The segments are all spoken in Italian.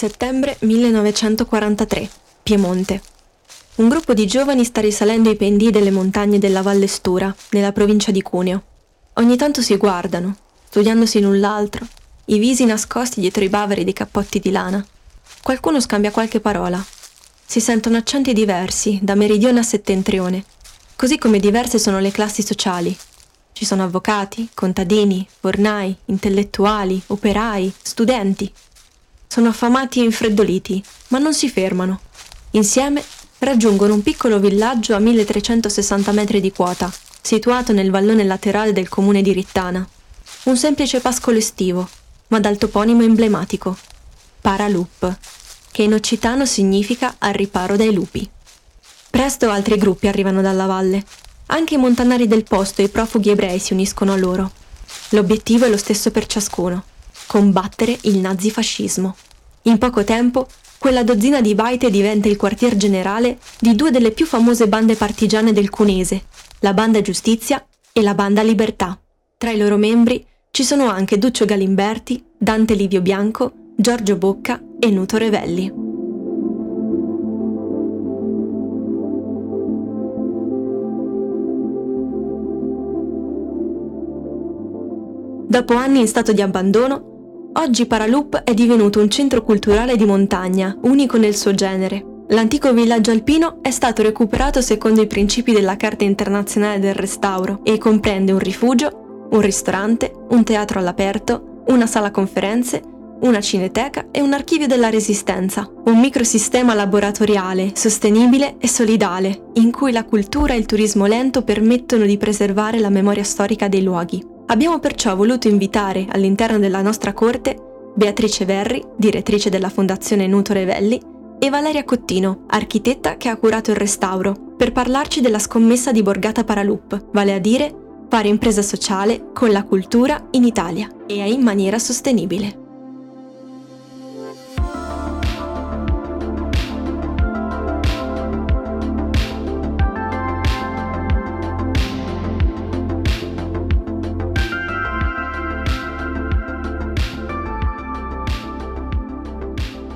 Settembre 1943, Piemonte. Un gruppo di giovani sta risalendo i pendii delle montagne della Valle Stura, nella provincia di Cuneo. Ogni tanto si guardano, studiandosi l'un l'altro, i visi nascosti dietro i baveri dei cappotti di lana. Qualcuno scambia qualche parola. Si sentono accenti diversi, da meridione a settentrione, così come diverse sono le classi sociali. Ci sono avvocati, contadini, fornai, intellettuali, operai, studenti. Sono affamati e infreddoliti, ma non si fermano. Insieme raggiungono un piccolo villaggio a 1360 metri di quota, situato nel vallone laterale del comune di Rittana. Un semplice pascolo estivo, ma dal toponimo emblematico, Paralup, che in occitano significa al riparo dai lupi. Presto altri gruppi arrivano dalla valle. Anche i montanari del posto e i profughi ebrei si uniscono a loro. L'obiettivo è lo stesso per ciascuno, combattere il nazifascismo. In poco tempo quella dozzina di baite diventa il quartier generale di due delle più famose bande partigiane del Cunese, la Banda Giustizia e la Banda Libertà. Tra i loro membri ci sono anche Duccio Galimberti, Dante Livio Bianco, Giorgio Bocca e Nuto Revelli. Dopo anni in stato di abbandono, Oggi Paralup è divenuto un centro culturale di montagna, unico nel suo genere. L'antico villaggio alpino è stato recuperato secondo i principi della Carta internazionale del restauro e comprende un rifugio, un ristorante, un teatro all'aperto, una sala conferenze, una cineteca e un archivio della resistenza, un microsistema laboratoriale, sostenibile e solidale, in cui la cultura e il turismo lento permettono di preservare la memoria storica dei luoghi. Abbiamo perciò voluto invitare all'interno della nostra corte Beatrice Verri, direttrice della Fondazione Nuto Revelli, e Valeria Cottino, architetta che ha curato il restauro, per parlarci della scommessa di Borgata Paralup, vale a dire fare impresa sociale con la cultura in Italia e in maniera sostenibile.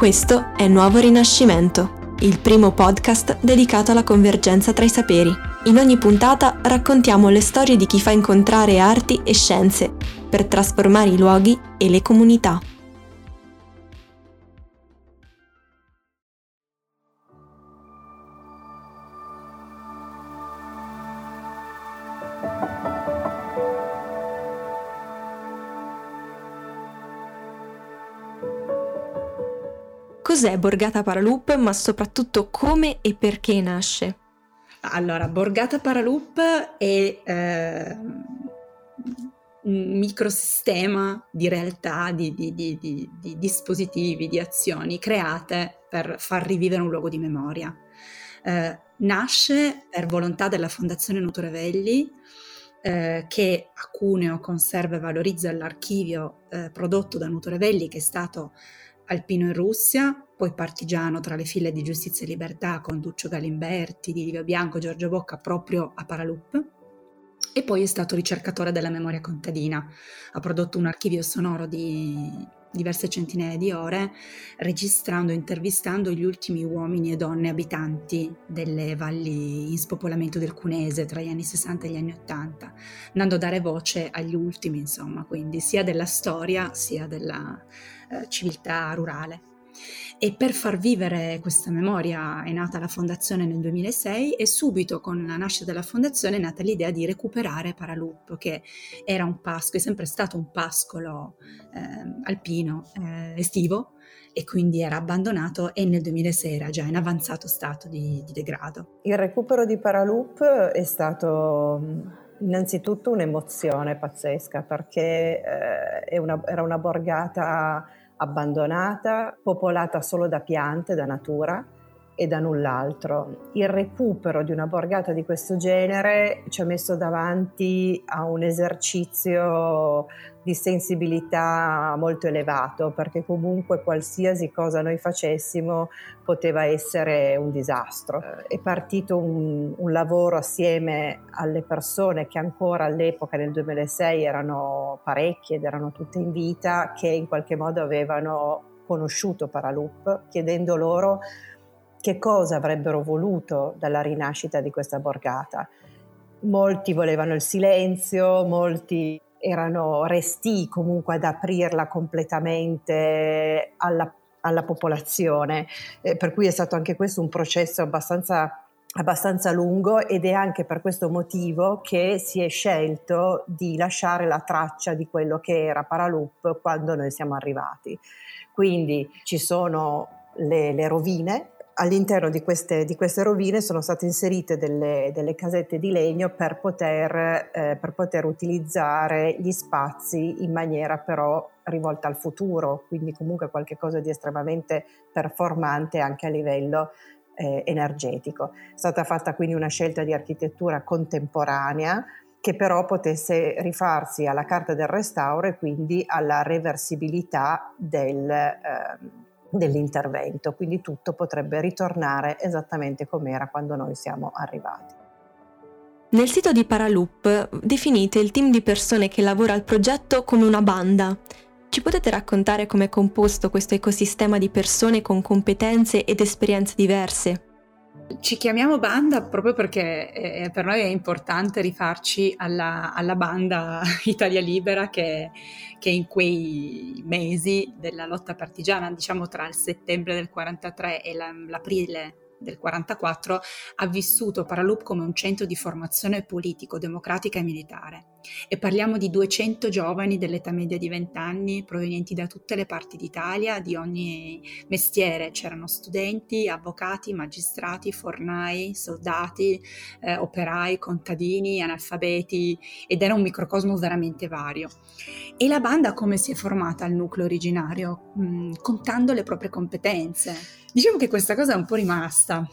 Questo è Nuovo Rinascimento, il primo podcast dedicato alla convergenza tra i saperi. In ogni puntata raccontiamo le storie di chi fa incontrare arti e scienze per trasformare i luoghi e le comunità. Cos'è Borgata Paralup, ma soprattutto come e perché nasce? Allora, Borgata Paralup è eh, un microsistema di realtà, di, di, di, di, dispositivi, di azioni create per far rivivere un luogo di memoria. Eh, nasce per volontà della Fondazione Nutorevelli, eh, che a Cuneo conserva e valorizza l'archivio eh, prodotto da Nutorevelli, che è stato alpino in Russia, poi partigiano tra le file di Giustizia e Libertà con Duccio Galimberti, di Livio Bianco, Giorgio Bocca proprio a Paralup. E poi è stato ricercatore della memoria contadina. Ha prodotto un archivio sonoro di diverse centinaia di ore, registrando e intervistando gli ultimi uomini e donne abitanti delle valli in spopolamento del Cunese tra gli anni 60 e gli anni 80, andando a dare voce agli ultimi, insomma, quindi sia della storia sia della eh, civiltà rurale. E per far vivere questa memoria è nata la fondazione nel 2006 e subito con la nascita della fondazione è nata l'idea di recuperare Paralup, che era un pascolo, è sempre stato un pascolo eh, alpino eh, estivo e quindi era abbandonato e nel 2006 era già in avanzato stato di, di degrado. Il recupero di Paralup è stato innanzitutto un'emozione pazzesca perché eh, una, era una borgata abbandonata, popolata solo da piante, da natura e da null'altro. Il recupero di una borgata di questo genere ci ha messo davanti a un esercizio di sensibilità molto elevato, perché comunque qualsiasi cosa noi facessimo poteva essere un disastro. È partito un, un lavoro assieme alle persone che ancora all'epoca, nel 2006, erano parecchie ed erano tutte in vita, che in qualche modo avevano conosciuto Paraloop, chiedendo loro che cosa avrebbero voluto dalla rinascita di questa borgata. Molti volevano il silenzio, molti erano resti comunque ad aprirla completamente alla, alla popolazione, eh, per cui è stato anche questo un processo abbastanza abbastanza lungo ed è anche per questo motivo che si è scelto di lasciare la traccia di quello che era Paraloop quando noi siamo arrivati. Quindi ci sono le, le rovine all'interno di queste, di queste, rovine sono state inserite delle, delle casette di legno per poter, eh, per poter, utilizzare gli spazi in maniera però rivolta al futuro, quindi comunque qualcosa di estremamente performante anche a livello eh, energetico. È stata fatta quindi una scelta di architettura contemporanea che però potesse rifarsi alla carta del restauro e quindi alla reversibilità del, eh, dell'intervento, quindi tutto potrebbe ritornare esattamente come era quando noi siamo arrivati. Nel sito di Paraloop definite il team di persone che lavora al progetto come una banda. Ci potete raccontare come è composto questo ecosistema di persone con competenze ed esperienze diverse? Ci chiamiamo banda proprio perché eh, per noi è importante rifarci alla, alla banda Italia Libera che, che, in quei mesi della lotta partigiana, diciamo tra il settembre del 43 e la, l'aprile del 44 ha vissuto Paraloop come un centro di formazione politico, democratica e militare. E parliamo di 200 giovani dell'età media di 20 anni provenienti da tutte le parti d'Italia, di ogni mestiere. C'erano studenti, avvocati, magistrati, fornai, soldati, eh, operai, contadini, analfabeti ed era un microcosmo veramente vario. E la banda come si è formata al nucleo originario? Mm, contando le proprie competenze. Diciamo che questa cosa è un po' rimasta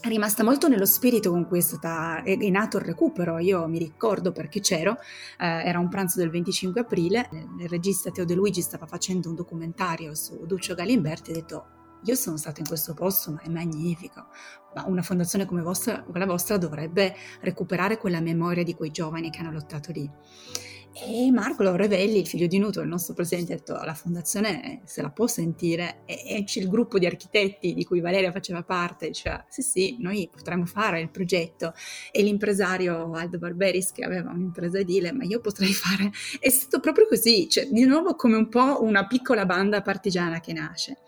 è rimasta molto nello spirito con cui è, stata, è, è nato il recupero. Io mi ricordo perché c'ero, eh, era un pranzo del 25 aprile, il regista Teo De Luigi stava facendo un documentario su Duccio Galimberti e ha detto io sono stato in questo posto, ma è magnifico. Ma una fondazione come vostra, quella vostra dovrebbe recuperare quella memoria di quei giovani che hanno lottato lì. E Marco Revelli, il figlio di Nuto, il nostro presidente, ha detto la fondazione se la può sentire e, c'è il gruppo di architetti di cui Valeria faceva parte, diceva sì sì, noi potremmo fare il progetto e l'impresario Aldo Barberis che aveva un'impresa edile, ma io potrei fare, è stato proprio così, cioè di nuovo come un po' una piccola banda partigiana che nasce.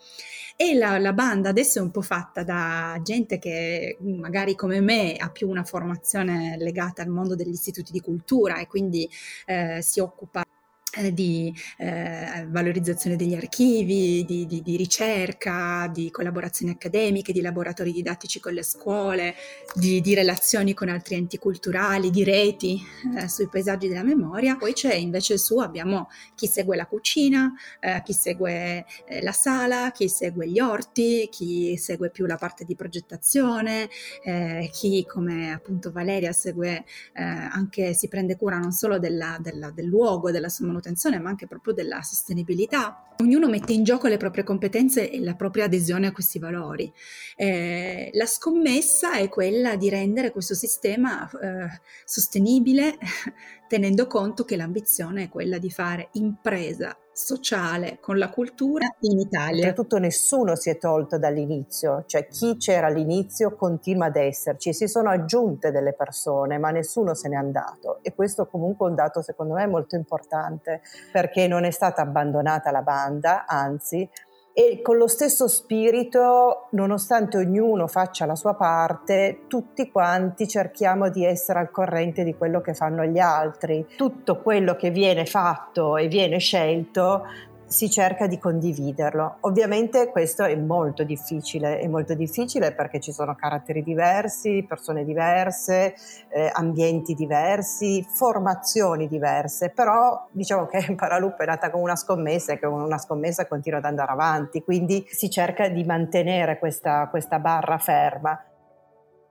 E la, la, banda adesso è un po' fatta da gente che magari come me ha più una formazione legata al mondo degli istituti di cultura e quindi eh, si occupa di eh, valorizzazione degli archivi, di, di, di, ricerca, di collaborazioni accademiche, di laboratori didattici con le scuole, di, di relazioni con altri enti culturali, di reti eh, sui paesaggi della memoria. Poi c'è invece su, abbiamo chi segue la cucina, eh, chi segue eh, la sala, chi segue gli orti, chi segue più la parte di progettazione, eh, chi come appunto Valeria segue anche, si prende cura non solo della, della, del luogo, della sua manutenzione, ma anche proprio della sostenibilità. Ognuno mette in gioco le proprie competenze e la propria adesione a questi valori. Eh, la scommessa è quella di rendere questo sistema eh, sostenibile tenendo conto che l'ambizione è quella di fare impresa sociale con la cultura in Italia. Oltretutto nessuno si è tolto dall'inizio, cioè chi c'era all'inizio continua ad esserci, si sono aggiunte delle persone ma nessuno se n'è andato e questo comunque è un dato secondo me molto importante perché non è stata abbandonata la banda, anzi e con lo stesso spirito, nonostante ognuno faccia la sua parte, tutti quanti cerchiamo di essere al corrente di quello che fanno gli altri. Tutto quello che viene fatto e viene scelto si cerca di condividerlo. Ovviamente questo è molto difficile, è molto difficile perché ci sono caratteri diversi, persone diverse, eh, ambienti diversi, formazioni diverse, però diciamo che Paraloop è nata come una scommessa e che una scommessa continua ad andare avanti, quindi si cerca di mantenere questa, questa barra ferma.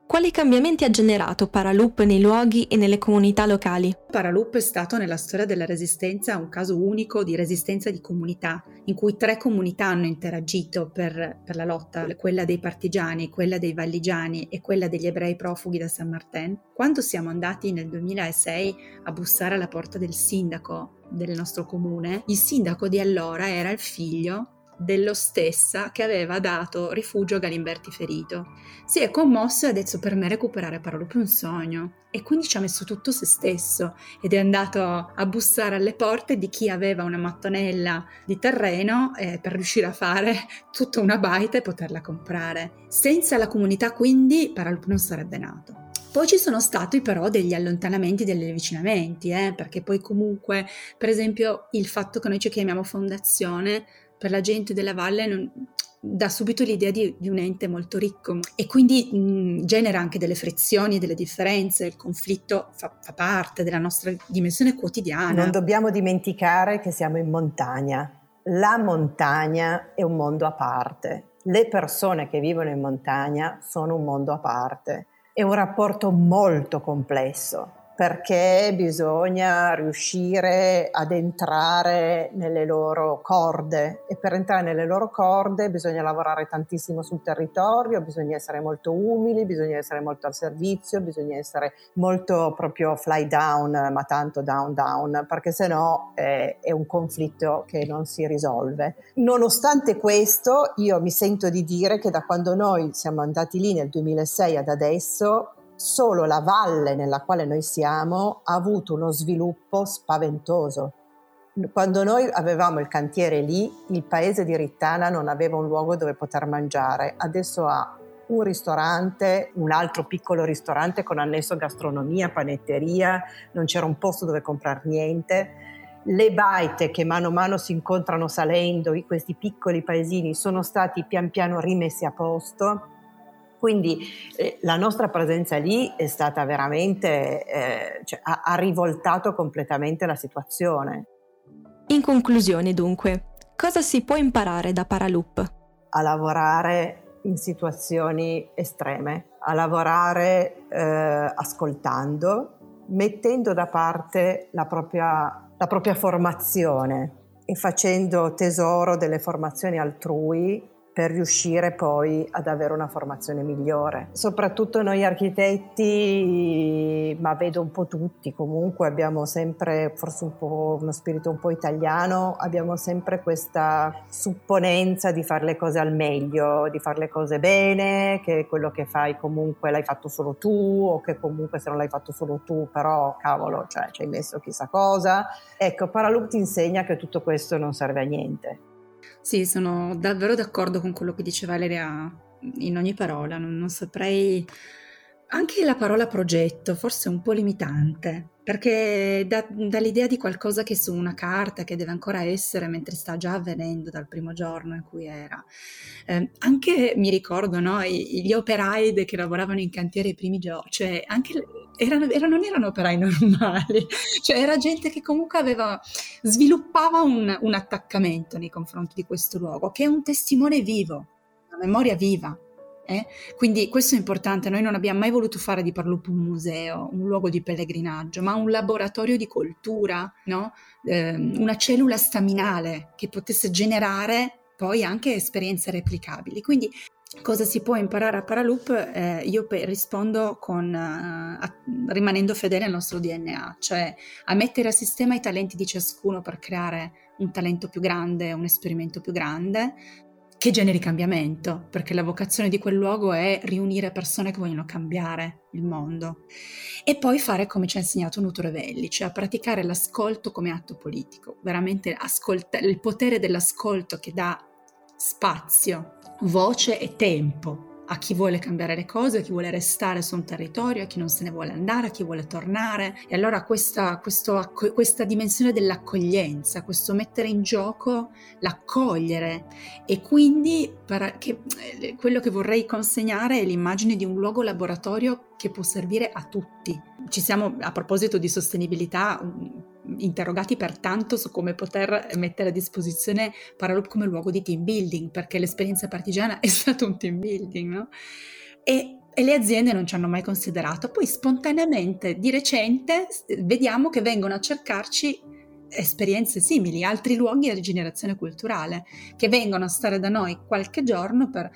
Quali cambiamenti ha generato Paraloop nei luoghi e nelle comunità locali? Paraloop è stato nella storia della resistenza un caso unico di resistenza di comunità, in cui tre comunità hanno interagito per, per la lotta, quella dei partigiani, quella dei valligiani e quella degli ebrei profughi da San Martin. Quando siamo andati nel 2006 a bussare alla porta del sindaco del nostro comune, il sindaco di allora era il figlio dello stessa che aveva dato rifugio a Galimberti ferito. Si è commosso e ha detto per me recuperare Paraloop è un sogno e quindi ci ha messo tutto se stesso ed è andato a bussare alle porte di chi aveva una mattonella di terreno eh, per riuscire a fare tutta una baita e poterla comprare. Senza la comunità quindi Paraloop non sarebbe nato. Poi ci sono stati però degli allontanamenti, degli avvicinamenti, eh, perché poi comunque, per esempio, il fatto che noi ci chiamiamo fondazione per la gente della valle non, dà subito l'idea di, di, un ente molto ricco e quindi mh, genera anche delle frizioni, delle differenze, il conflitto fa, fa, parte della nostra dimensione quotidiana. Non dobbiamo dimenticare che siamo in montagna. La montagna è un mondo a parte. Le persone che vivono in montagna sono un mondo a parte è un rapporto molto complesso perché bisogna riuscire ad entrare nelle loro corde e per entrare nelle loro corde bisogna lavorare tantissimo sul territorio, bisogna essere molto umili, bisogna essere molto al servizio, bisogna essere molto proprio fly down, ma tanto down down, perché se no eh, è un conflitto che non si risolve. Nonostante questo, io mi sento di dire che da quando noi siamo andati lì nel 2006 ad adesso solo la valle nella quale noi siamo ha avuto uno sviluppo spaventoso. Quando noi avevamo il cantiere lì, il paese di Rittana non aveva un luogo dove poter mangiare, adesso ha un ristorante, un altro piccolo ristorante con annesso gastronomia, panetteria, non c'era un posto dove comprare niente. Le baite che mano a mano si incontrano salendo, questi piccoli paesini, sono stati pian piano rimessi a posto quindi eh, la nostra presenza lì è stata veramente, eh, cioè, ha, ha rivoltato completamente la situazione. In conclusione dunque, cosa si può imparare da Paraloop? A lavorare in situazioni estreme, a lavorare eh, ascoltando, mettendo da parte la propria, la propria formazione e facendo tesoro delle formazioni altrui per riuscire poi ad avere una formazione migliore. Soprattutto noi architetti, ma vedo un po' tutti, comunque abbiamo sempre forse un po' uno spirito un po' italiano, abbiamo sempre questa supponenza di fare le cose al meglio, di fare le cose bene, che quello che fai comunque l'hai fatto solo tu o che comunque se non l'hai fatto solo tu, però cavolo, cioè ci hai messo chissà cosa. Ecco, Paraloop ti insegna che tutto questo non serve a niente sì, sono davvero d'accordo con quello che dice Valeria in ogni parola, non, non saprei... Anche la parola progetto forse è un po' limitante, perché dà, dà, l'idea di qualcosa che è su una carta, che deve ancora essere, mentre sta già avvenendo dal primo giorno in cui era. Eh, anche mi ricordo no, gli operai che lavoravano in cantiere i primi giorni, cioè anche erano, erano, non erano operai normali, cioè era gente che comunque aveva, sviluppava un, un attaccamento nei confronti di questo luogo, che è un testimone vivo, una memoria viva. Eh? Quindi questo è importante, noi non abbiamo mai voluto fare di Parloop un museo, un luogo di pellegrinaggio, ma un laboratorio di cultura, no? eh, una cellula staminale che potesse generare poi anche esperienze replicabili. Quindi cosa si può imparare a Paraloop? Eh, io pe- rispondo con, uh, a, rimanendo fedele al nostro DNA, cioè a mettere a sistema i talenti di ciascuno per creare un talento più grande, un esperimento più grande, che generi cambiamento, perché la vocazione di quel luogo è riunire persone che vogliono cambiare il mondo. E poi fare come ci ha insegnato Nuto Revelli, cioè praticare l'ascolto come atto politico, veramente ascolta- il potere dell'ascolto che dà spazio, voce e tempo a chi vuole cambiare le cose, a chi vuole restare su un territorio, a chi non se ne vuole andare, a chi vuole tornare. E allora questa, questo, questa dimensione dell'accoglienza, questo mettere in gioco l'accogliere e quindi che, eh, quello che vorrei consegnare è l'immagine di un luogo laboratorio che può servire a tutti. Ci siamo, a proposito di sostenibilità, interrogati pertanto su come poter mettere a disposizione Paraloop come luogo di team building, perché l'esperienza partigiana è stato un team building, no? E, e le aziende non ci hanno mai considerato. Poi spontaneamente, di recente, vediamo che vengono a cercarci esperienze simili, altri luoghi di rigenerazione culturale, che vengono a stare da noi qualche giorno per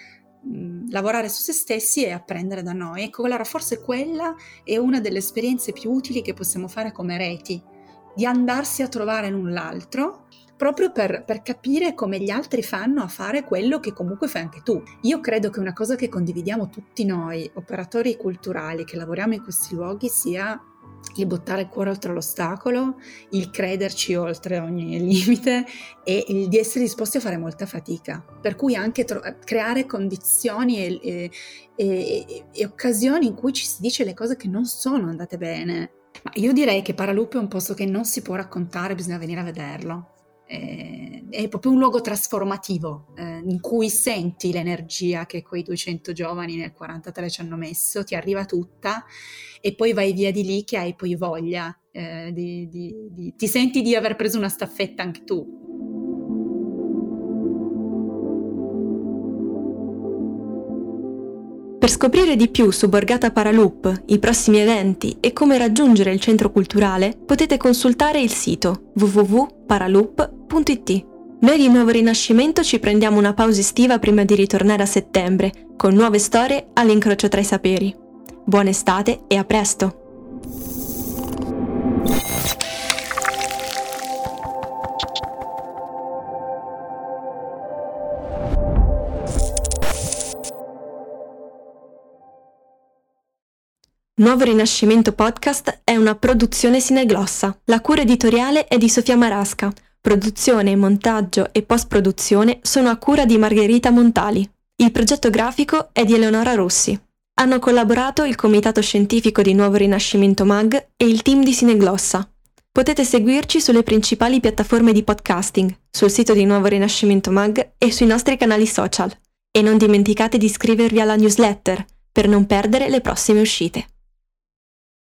lavorare su se stessi e apprendere da noi. Ecco, allora forse quella è una delle esperienze più utili che possiamo fare come reti, di andarsi a trovare l'un l'altro proprio per, per, capire come gli altri fanno a fare quello che comunque fai anche tu. Io credo che una cosa che condividiamo tutti noi, operatori culturali che lavoriamo in questi luoghi, sia il buttare il cuore oltre l'ostacolo, il crederci oltre ogni limite e il di essere disposti a fare molta fatica. Per cui anche tro- creare condizioni e, e, e, e, occasioni in cui ci si dice le cose che non sono andate bene. Ma io direi che Paralupe è un posto che non si può raccontare, bisogna venire a vederlo è proprio un luogo trasformativo eh, in cui senti l'energia che quei 200 giovani nel 43 ci hanno messo, ti arriva tutta e poi vai via di lì che hai poi voglia, eh, di, di, di, ti senti di aver preso una staffetta anche tu. Per scoprire di più su Borgata Paraloop, i prossimi eventi e come raggiungere il centro culturale, potete consultare il sito www.paraloop.it. Noi di Nuovo Rinascimento ci prendiamo una pausa estiva prima di ritornare a settembre, con nuove storie all'incrocio tra i saperi. Buona estate e a presto! Nuovo Rinascimento Podcast è una produzione sineglossa. La cura editoriale è di Sofia Marasca. Produzione, montaggio e post-produzione sono a cura di Margherita Montali. Il progetto grafico è di Eleonora Rossi. Hanno collaborato il Comitato Scientifico di Nuovo Rinascimento MAG e il team di Sineglossa. Potete seguirci sulle principali piattaforme di podcasting, sul sito di Nuovo Rinascimento MAG e sui nostri canali social. E non dimenticate di iscrivervi alla newsletter per non perdere le prossime uscite.